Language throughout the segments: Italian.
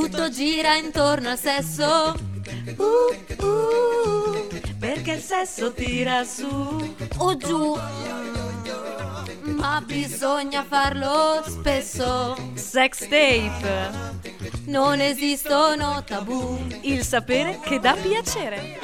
Tutto gira intorno al sesso. Uh, uh, Perché il sesso tira su. o giù. Ma bisogna farlo spesso. Sex tape. Non esistono tabù. Il sapere che dà piacere.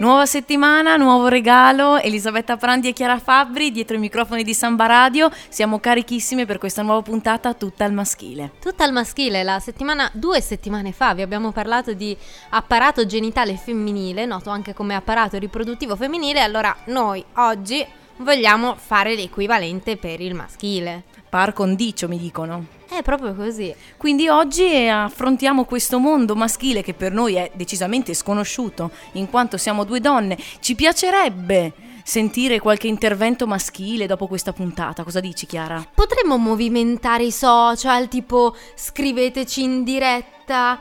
Nuova settimana, nuovo regalo, Elisabetta Prandi e Chiara Fabbri dietro i microfoni di Samba Radio, siamo carichissime per questa nuova puntata tutta al maschile. Tutta al maschile, la settimana, due settimane fa vi abbiamo parlato di apparato genitale femminile, noto anche come apparato riproduttivo femminile, allora noi oggi vogliamo fare l'equivalente per il maschile. Par condicio mi dicono. È proprio così. Quindi oggi affrontiamo questo mondo maschile che per noi è decisamente sconosciuto, in quanto siamo due donne. Ci piacerebbe sentire qualche intervento maschile dopo questa puntata. Cosa dici, Chiara? Potremmo movimentare i social, tipo scriveteci in diretta.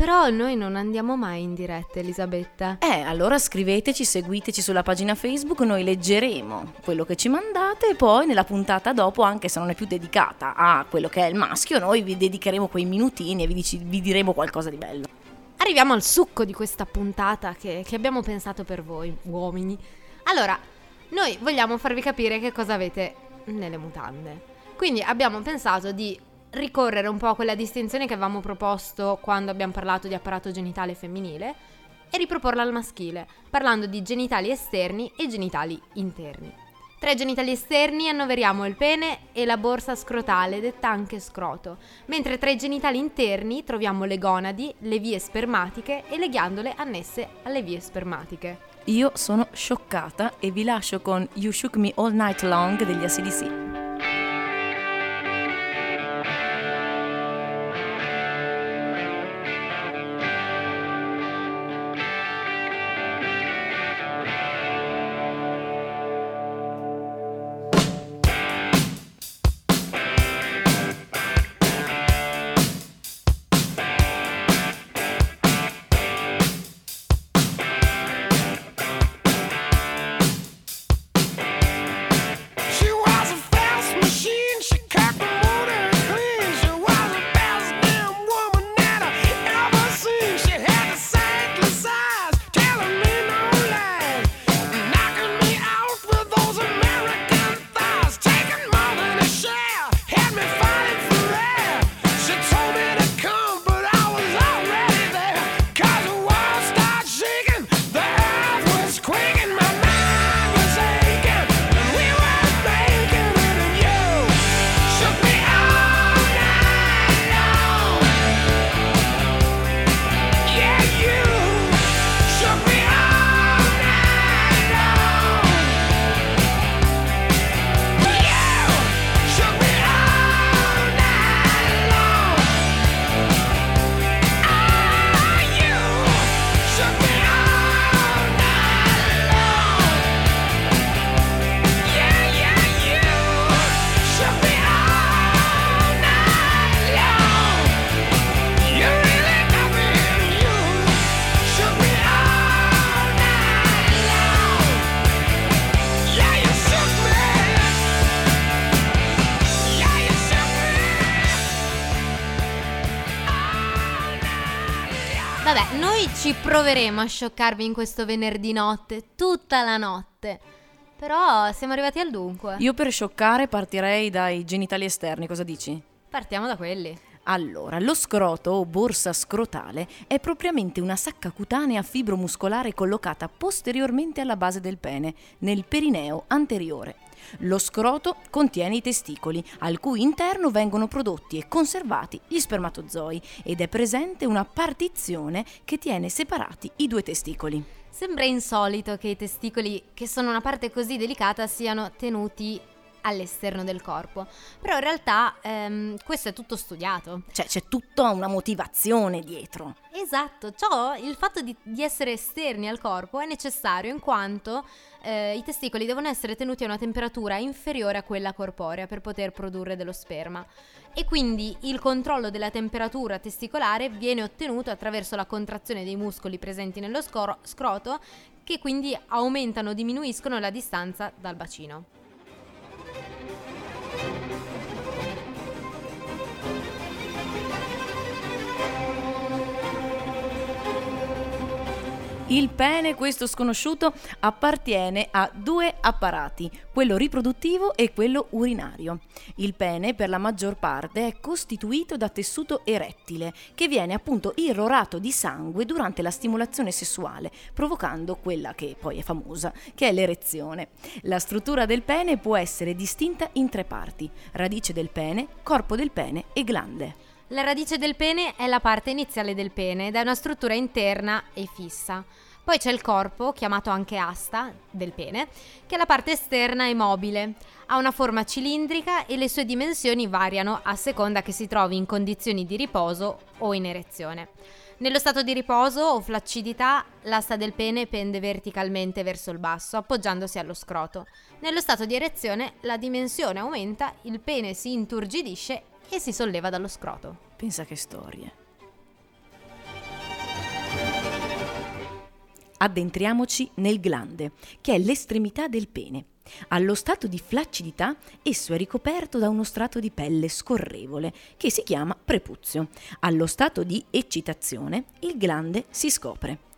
Però noi non andiamo mai in diretta, Elisabetta. Eh, allora scriveteci, seguiteci sulla pagina Facebook, noi leggeremo quello che ci mandate e poi nella puntata dopo, anche se non è più dedicata a quello che è il maschio, noi vi dedicheremo quei minutini e vi, dici- vi diremo qualcosa di bello. Arriviamo al succo di questa puntata che, che abbiamo pensato per voi, uomini. Allora, noi vogliamo farvi capire che cosa avete nelle mutande. Quindi abbiamo pensato di ricorrere un po' a quella distinzione che avevamo proposto quando abbiamo parlato di apparato genitale femminile e riproporla al maschile, parlando di genitali esterni e genitali interni. Tra i genitali esterni annoveriamo il pene e la borsa scrotale, detta anche scroto, mentre tra i genitali interni troviamo le gonadi, le vie spermatiche e le ghiandole annesse alle vie spermatiche. Io sono scioccata e vi lascio con You Shook Me All Night Long degli ACDC. Proveremo a scioccarvi in questo venerdì notte, tutta la notte. Però siamo arrivati al dunque. Io per scioccare partirei dai genitali esterni, cosa dici? Partiamo da quelli. Allora, lo scroto o borsa scrotale è propriamente una sacca cutanea fibromuscolare collocata posteriormente alla base del pene, nel perineo anteriore. Lo scroto contiene i testicoli, al cui interno vengono prodotti e conservati gli spermatozoi ed è presente una partizione che tiene separati i due testicoli. Sembra insolito che i testicoli, che sono una parte così delicata, siano tenuti all'esterno del corpo. Però in realtà ehm, questo è tutto studiato. Cioè c'è tutta una motivazione dietro. Esatto, ciò, il fatto di, di essere esterni al corpo è necessario in quanto eh, i testicoli devono essere tenuti a una temperatura inferiore a quella corporea per poter produrre dello sperma. e quindi il controllo della temperatura testicolare viene ottenuto attraverso la contrazione dei muscoli presenti nello scoro- scroto che quindi aumentano o diminuiscono la distanza dal bacino. Il pene, questo sconosciuto, appartiene a due apparati, quello riproduttivo e quello urinario. Il pene, per la maggior parte, è costituito da tessuto erettile, che viene appunto irrorato di sangue durante la stimolazione sessuale, provocando quella che poi è famosa, che è l'erezione. La struttura del pene può essere distinta in tre parti: radice del pene, corpo del pene e glande. La radice del pene è la parte iniziale del pene ed è una struttura interna e fissa. Poi c'è il corpo, chiamato anche asta, del pene, che è la parte esterna e mobile. Ha una forma cilindrica e le sue dimensioni variano a seconda che si trovi in condizioni di riposo o in erezione. Nello stato di riposo o flaccidità, l'asta del pene pende verticalmente verso il basso, appoggiandosi allo scroto. Nello stato di erezione, la dimensione aumenta, il pene si inturgidisce e si solleva dallo scroto. Pensa che storie. Addentriamoci nel glande, che è l'estremità del pene. Allo stato di flaccidità esso è ricoperto da uno strato di pelle scorrevole che si chiama prepuzio. Allo stato di eccitazione il glande si scopre.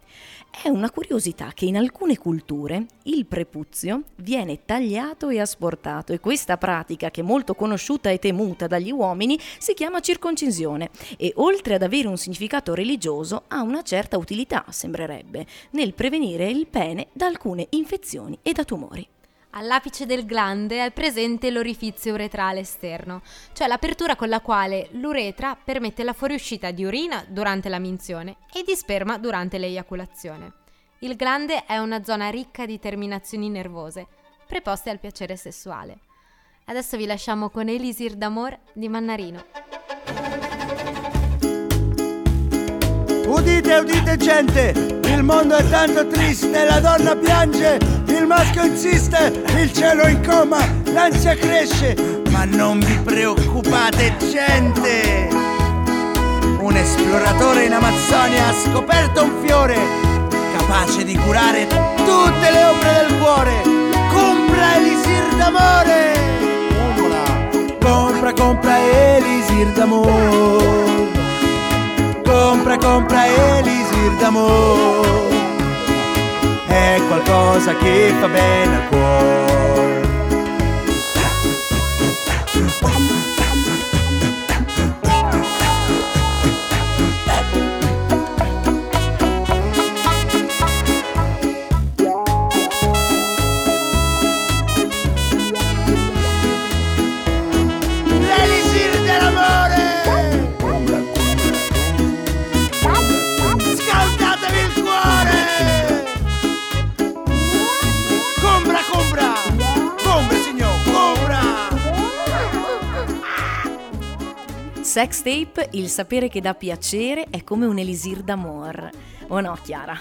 È una curiosità che in alcune culture il prepuzio viene tagliato e asportato e questa pratica, che è molto conosciuta e temuta dagli uomini, si chiama circoncisione e oltre ad avere un significato religioso ha una certa utilità, sembrerebbe, nel prevenire il pene da alcune infezioni e da tumori. All'apice del glande è presente l'orifizio uretrale esterno, cioè l'apertura con la quale l'uretra permette la fuoriuscita di urina durante la minzione e di sperma durante l'eiaculazione. Il glande è una zona ricca di terminazioni nervose, preposte al piacere sessuale. Adesso vi lasciamo con Elisir d'amor di Mannarino. Udite, udite gente, il mondo è tanto triste, la donna piange, il maschio insiste, il cielo in coma, l'ansia cresce, ma non vi preoccupate gente. Un esploratore in Amazzonia ha scoperto un fiore capace di curare tutte le ombre del cuore. Compra Elisir d'amore! Compra, compra Elisir d'amore! compra, compra Elisir d'amore. Qualcosa che fa bene al cuore. Sex tape, il sapere che dà piacere, è come un elisir d'amor. O no, Chiara?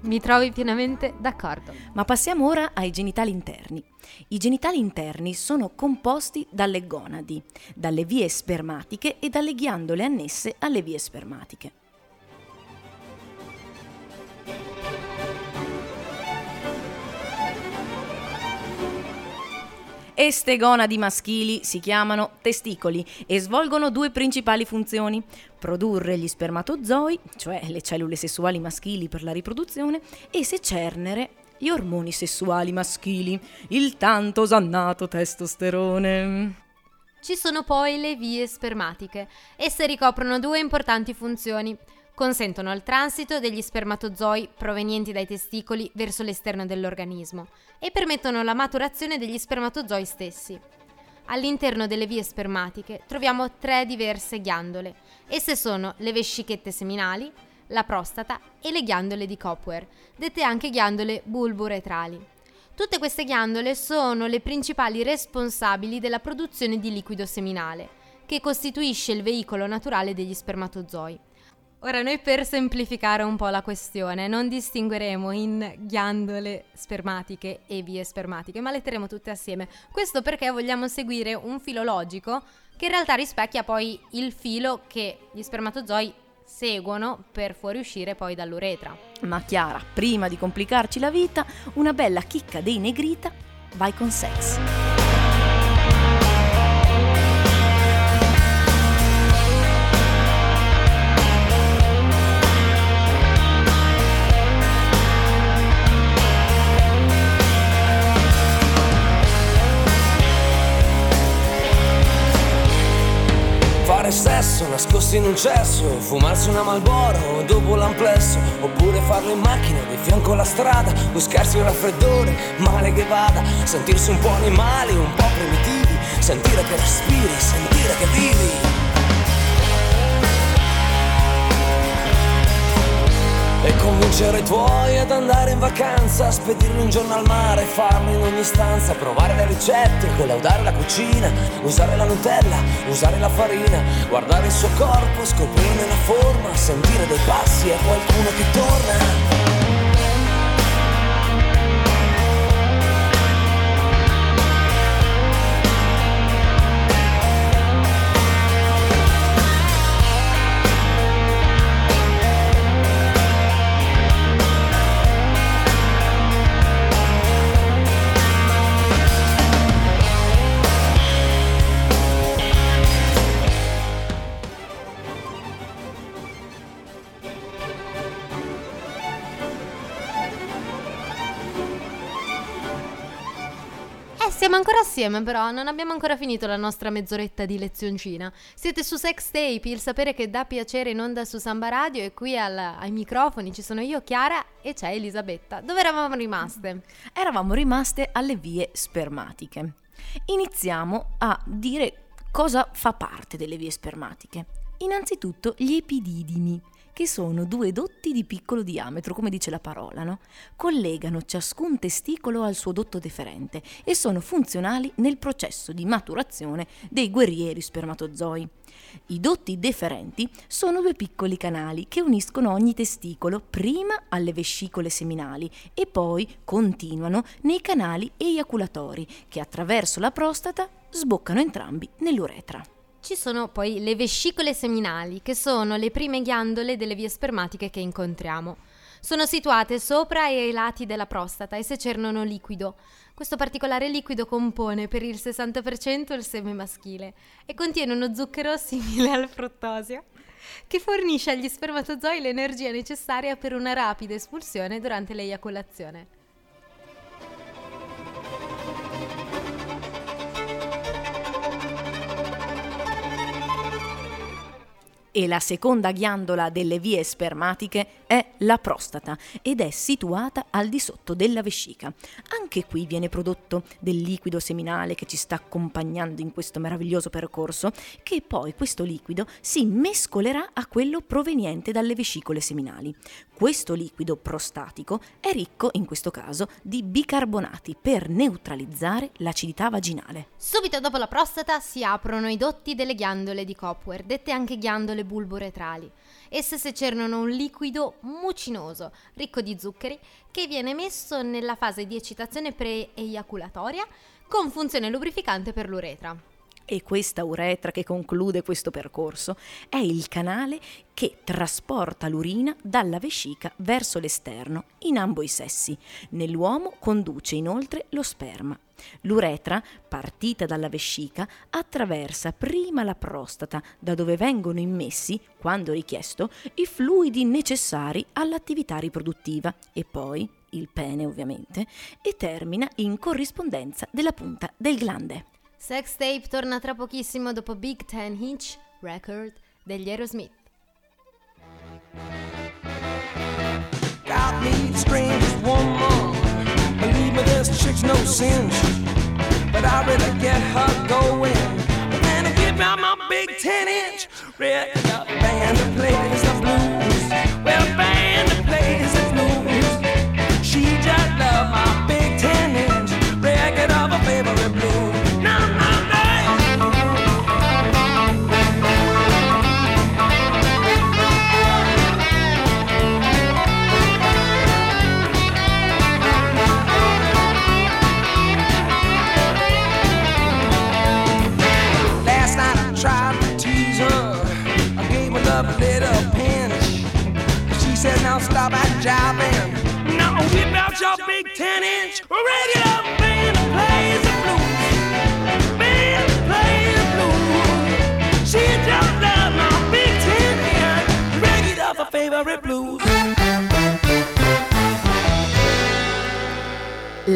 Mi trovi pienamente d'accordo. Ma passiamo ora ai genitali interni. I genitali interni sono composti dalle gonadi, dalle vie spermatiche e dalle ghiandole annesse alle vie spermatiche. Este gonadi maschili si chiamano testicoli e svolgono due principali funzioni: produrre gli spermatozoi, cioè le cellule sessuali maschili per la riproduzione, e secernere gli ormoni sessuali maschili, il tanto osannato testosterone. Ci sono poi le vie spermatiche. Esse ricoprono due importanti funzioni. Consentono il transito degli spermatozoi provenienti dai testicoli verso l'esterno dell'organismo e permettono la maturazione degli spermatozoi stessi. All'interno delle vie spermatiche troviamo tre diverse ghiandole. Esse sono le vescichette seminali, la prostata e le ghiandole di Copwer, dette anche ghiandole bulboretrali. Tutte queste ghiandole sono le principali responsabili della produzione di liquido seminale, che costituisce il veicolo naturale degli spermatozoi. Ora noi per semplificare un po' la questione non distingueremo in ghiandole spermatiche e vie spermatiche, ma le terremo tutte assieme. Questo perché vogliamo seguire un filo logico che in realtà rispecchia poi il filo che gli spermatozoi seguono per fuoriuscire poi dall'uretra. Ma Chiara, prima di complicarci la vita, una bella chicca dei negrita, vai con sex. Nascosti in un cesso, fumarsi una Malboro dopo l'amplesso, oppure farlo in macchina di fianco alla strada, buscarsi un raffreddore, male che vada, sentirsi un po' animali, un po' primitivi, sentire che respiri, sentire che vivi. E convincere i tuoi ad andare in vacanza, spedirli un giorno al mare, farlo in ogni stanza, provare le ricette, collaudare la cucina, usare la Nutella, usare la farina, guardare il suo corpo, scoprirne la forma, sentire dei passi e qualcuno che torna. Assieme però, non abbiamo ancora finito la nostra mezz'oretta di lezioncina. Siete su Sex Tape, il sapere che dà piacere in onda su Samba Radio e qui al- ai microfoni ci sono io, Chiara e c'è Elisabetta. Dove eravamo rimaste? Eravamo rimaste alle vie spermatiche. Iniziamo a dire cosa fa parte delle vie spermatiche. Innanzitutto gli epididimi, che sono due dotti di piccolo diametro, come dice la parola, no? Collegano ciascun testicolo al suo dotto deferente e sono funzionali nel processo di maturazione dei guerrieri spermatozoi. I dotti deferenti sono due piccoli canali che uniscono ogni testicolo prima alle vescicole seminali e poi continuano nei canali eiaculatori che attraverso la prostata sboccano entrambi nell'uretra. Ci sono poi le vescicole seminali, che sono le prime ghiandole delle vie spermatiche che incontriamo. Sono situate sopra e ai lati della prostata e secernono liquido. Questo particolare liquido compone per il 60% il seme maschile e contiene uno zucchero simile al fruttosio che fornisce agli spermatozoi l'energia necessaria per una rapida espulsione durante l'eiaculazione. E la seconda ghiandola delle vie spermatiche è la prostata ed è situata al di sotto della vescica. Anche qui viene prodotto del liquido seminale che ci sta accompagnando in questo meraviglioso percorso, che poi questo liquido si mescolerà a quello proveniente dalle vescicole seminali. Questo liquido prostatico è ricco, in questo caso, di bicarbonati per neutralizzare l'acidità vaginale. Subito dopo la prostata si aprono i dotti delle ghiandole di Copware, dette anche ghiandole bulboretrali. Esse secernono un liquido mucinoso, ricco di zuccheri, che viene messo nella fase di eccitazione pre-eiaculatoria con funzione lubrificante per l'uretra. E questa uretra che conclude questo percorso è il canale che trasporta l'urina dalla vescica verso l'esterno in ambo i sessi. Nell'uomo conduce inoltre lo sperma. L'uretra, partita dalla vescica, attraversa prima la prostata, da dove vengono immessi, quando richiesto, i fluidi necessari all'attività riproduttiva e poi il pene ovviamente, e termina in corrispondenza della punta del glande. Sex Tape torna tra pochissimo dopo Big Ten Inch Record degli Aerosmith. One more. This chick's no cinch. But I really get her going. But then I give me my big 10 inch. Red band that plays the blues. Well, band that plays the blues. She just love my big 10 inch. Record of a favorite blues.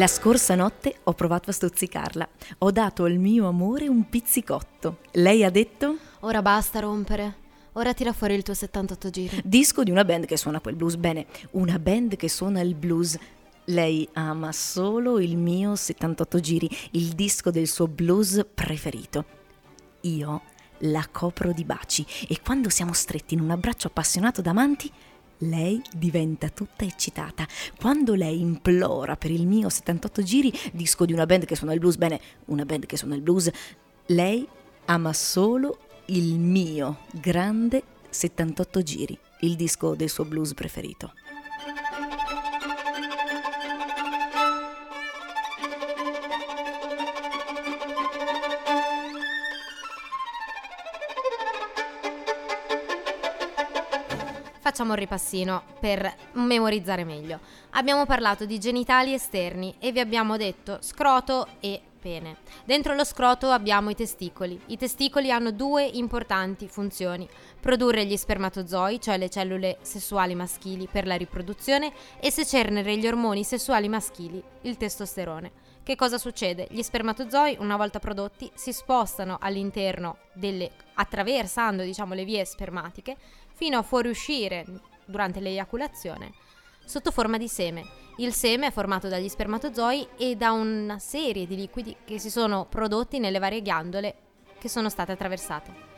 La scorsa notte ho provato a stuzzicarla. Ho dato al mio amore un pizzicotto. Lei ha detto Ora basta rompere. Ora tira fuori il tuo 78 giri. disco di una band che suona quel blues. Bene, una band che suona il blues. Lei ama solo il mio 78 giri, il disco del suo blues preferito. Io la copro di baci e quando siamo stretti in un abbraccio appassionato d'amanti, lei diventa tutta eccitata. Quando lei implora per il mio 78 giri, disco di una band che suona il blues, bene, una band che suona il blues, lei ama solo il mio grande 78 giri, il disco del suo blues preferito. Facciamo un ripassino per memorizzare meglio. Abbiamo parlato di genitali esterni e vi abbiamo detto scroto e pene. Dentro lo scroto abbiamo i testicoli. I testicoli hanno due importanti funzioni: produrre gli spermatozoi, cioè le cellule sessuali maschili per la riproduzione, e secernere gli ormoni sessuali maschili, il testosterone. Che cosa succede? Gli spermatozoi, una volta prodotti, si spostano all'interno delle attraversando, diciamo, le vie spermatiche fino a fuoriuscire durante l'eiaculazione sotto forma di seme. Il seme è formato dagli spermatozoi e da una serie di liquidi che si sono prodotti nelle varie ghiandole che sono state attraversate.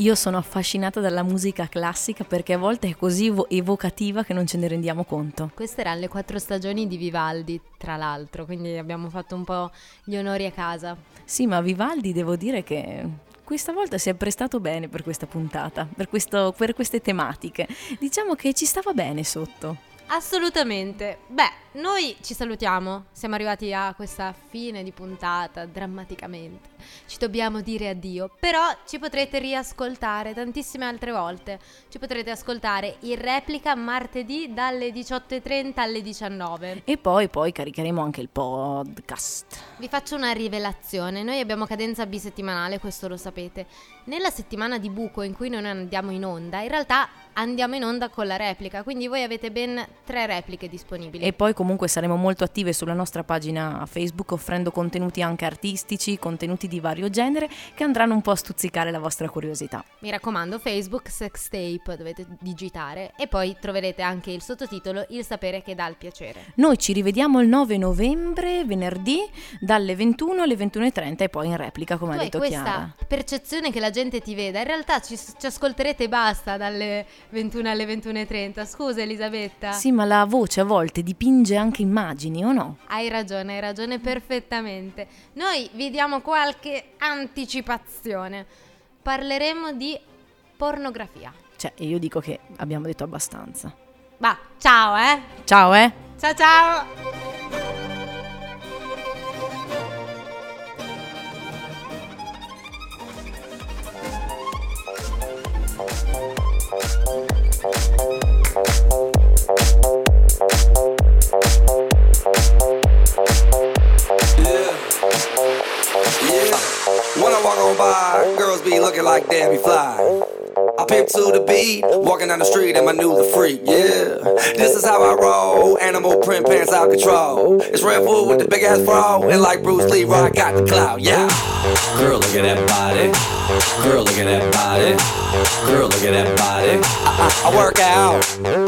Io sono affascinata dalla musica classica perché a volte è così evo- evocativa che non ce ne rendiamo conto. Queste erano le quattro stagioni di Vivaldi, tra l'altro, quindi abbiamo fatto un po' gli onori a casa. Sì, ma Vivaldi devo dire che questa volta si è prestato bene per questa puntata, per, questo- per queste tematiche. Diciamo che ci stava bene sotto. Assolutamente. Beh, noi ci salutiamo. Siamo arrivati a questa fine di puntata drammaticamente. Ci dobbiamo dire addio, però ci potrete riascoltare tantissime altre volte. Ci potrete ascoltare in replica martedì dalle 18:30 alle 19. E poi, poi caricheremo anche il podcast. Vi faccio una rivelazione, noi abbiamo cadenza bisettimanale, questo lo sapete. Nella settimana di buco in cui non andiamo in onda, in realtà andiamo in onda con la replica, quindi voi avete ben tre repliche disponibili. E poi comunque saremo molto attive sulla nostra pagina Facebook offrendo contenuti anche artistici, contenuti di vario genere che andranno un po' a stuzzicare la vostra curiosità. Mi raccomando, Facebook Sextape dovete digitare e poi troverete anche il sottotitolo Il sapere che dà il piacere. Noi ci rivediamo il 9 novembre, venerdì, dalle 21 alle 21.30 e poi in replica, come Tu ha detto questa Chiara. percezione che la gente ti veda, in realtà ci, ci ascolterete e basta dalle 21 alle 21.30. Scusa Elisabetta. Sì, ma la voce a volte dipinge anche immagini, o no? Hai ragione, hai ragione perfettamente. Noi vi diamo qualche anticipazione. Parleremo di pornografia. Cioè, io dico che abbiamo detto abbastanza. Va, ciao eh! Ciao, eh! Ciao ciao! Yeah. Like Debbie Fly. I pimp to the beat, walking down the street and my new the freak. Yeah, this is how I roll. Animal print pants out control. It's Red Bull with the big ass bra, and like Bruce Lee, I got the clout. Yeah. Girl, look at that body. Girl, look at that body. Girl, look at that body. I, I, I work out.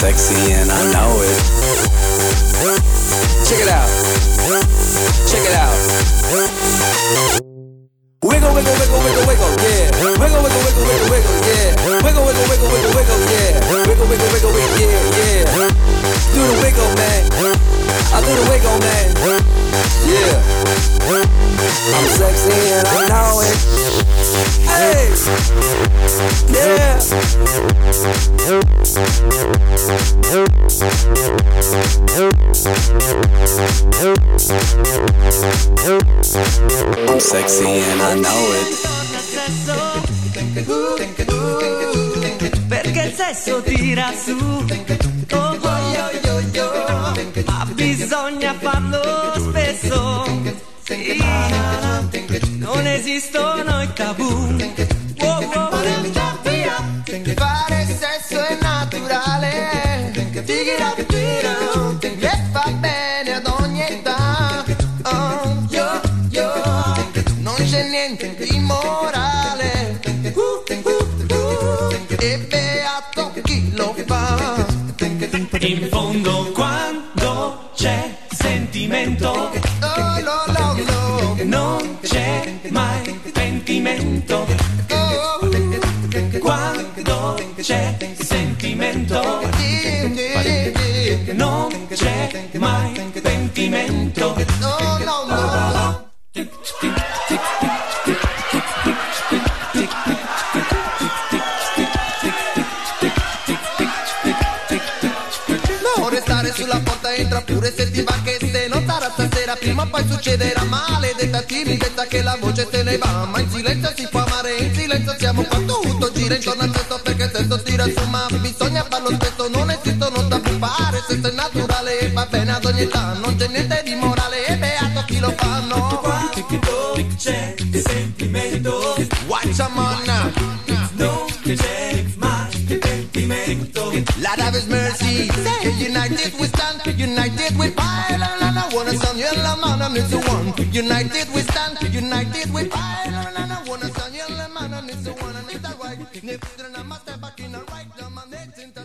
Sexy and I know it. Check it out. Check it out. Wiggle, wiggle, wiggle, wiggle, wiggle, yeah. Wiggle, wiggle, wiggle, wiggle, wiggle, yeah. Wiggle, wiggle, wiggle, wiggle, wiggle, yeah. Wiggle, wiggle, wiggle, wiggle, yeah, yeah. Do the wiggle, man. I do the wiggle, man. Yeah. I'm sexy and I know it. Hey. Yeah. Sexy and I know it. Perché il sesso tira su se ti va che se non sarà stasera Prima o poi succederà. Maledetta timidezza che la voce se ne va Ma in silenzio si può amare, in silenzio siamo qua. Tutto gira intorno al sesso perché il sesso tira su Ma bisogna farlo spesso, non esistono tabù Fare sesso è naturale va bene ad ogni età united we pile, and I wanna sound la man, it's the one. United we stand, united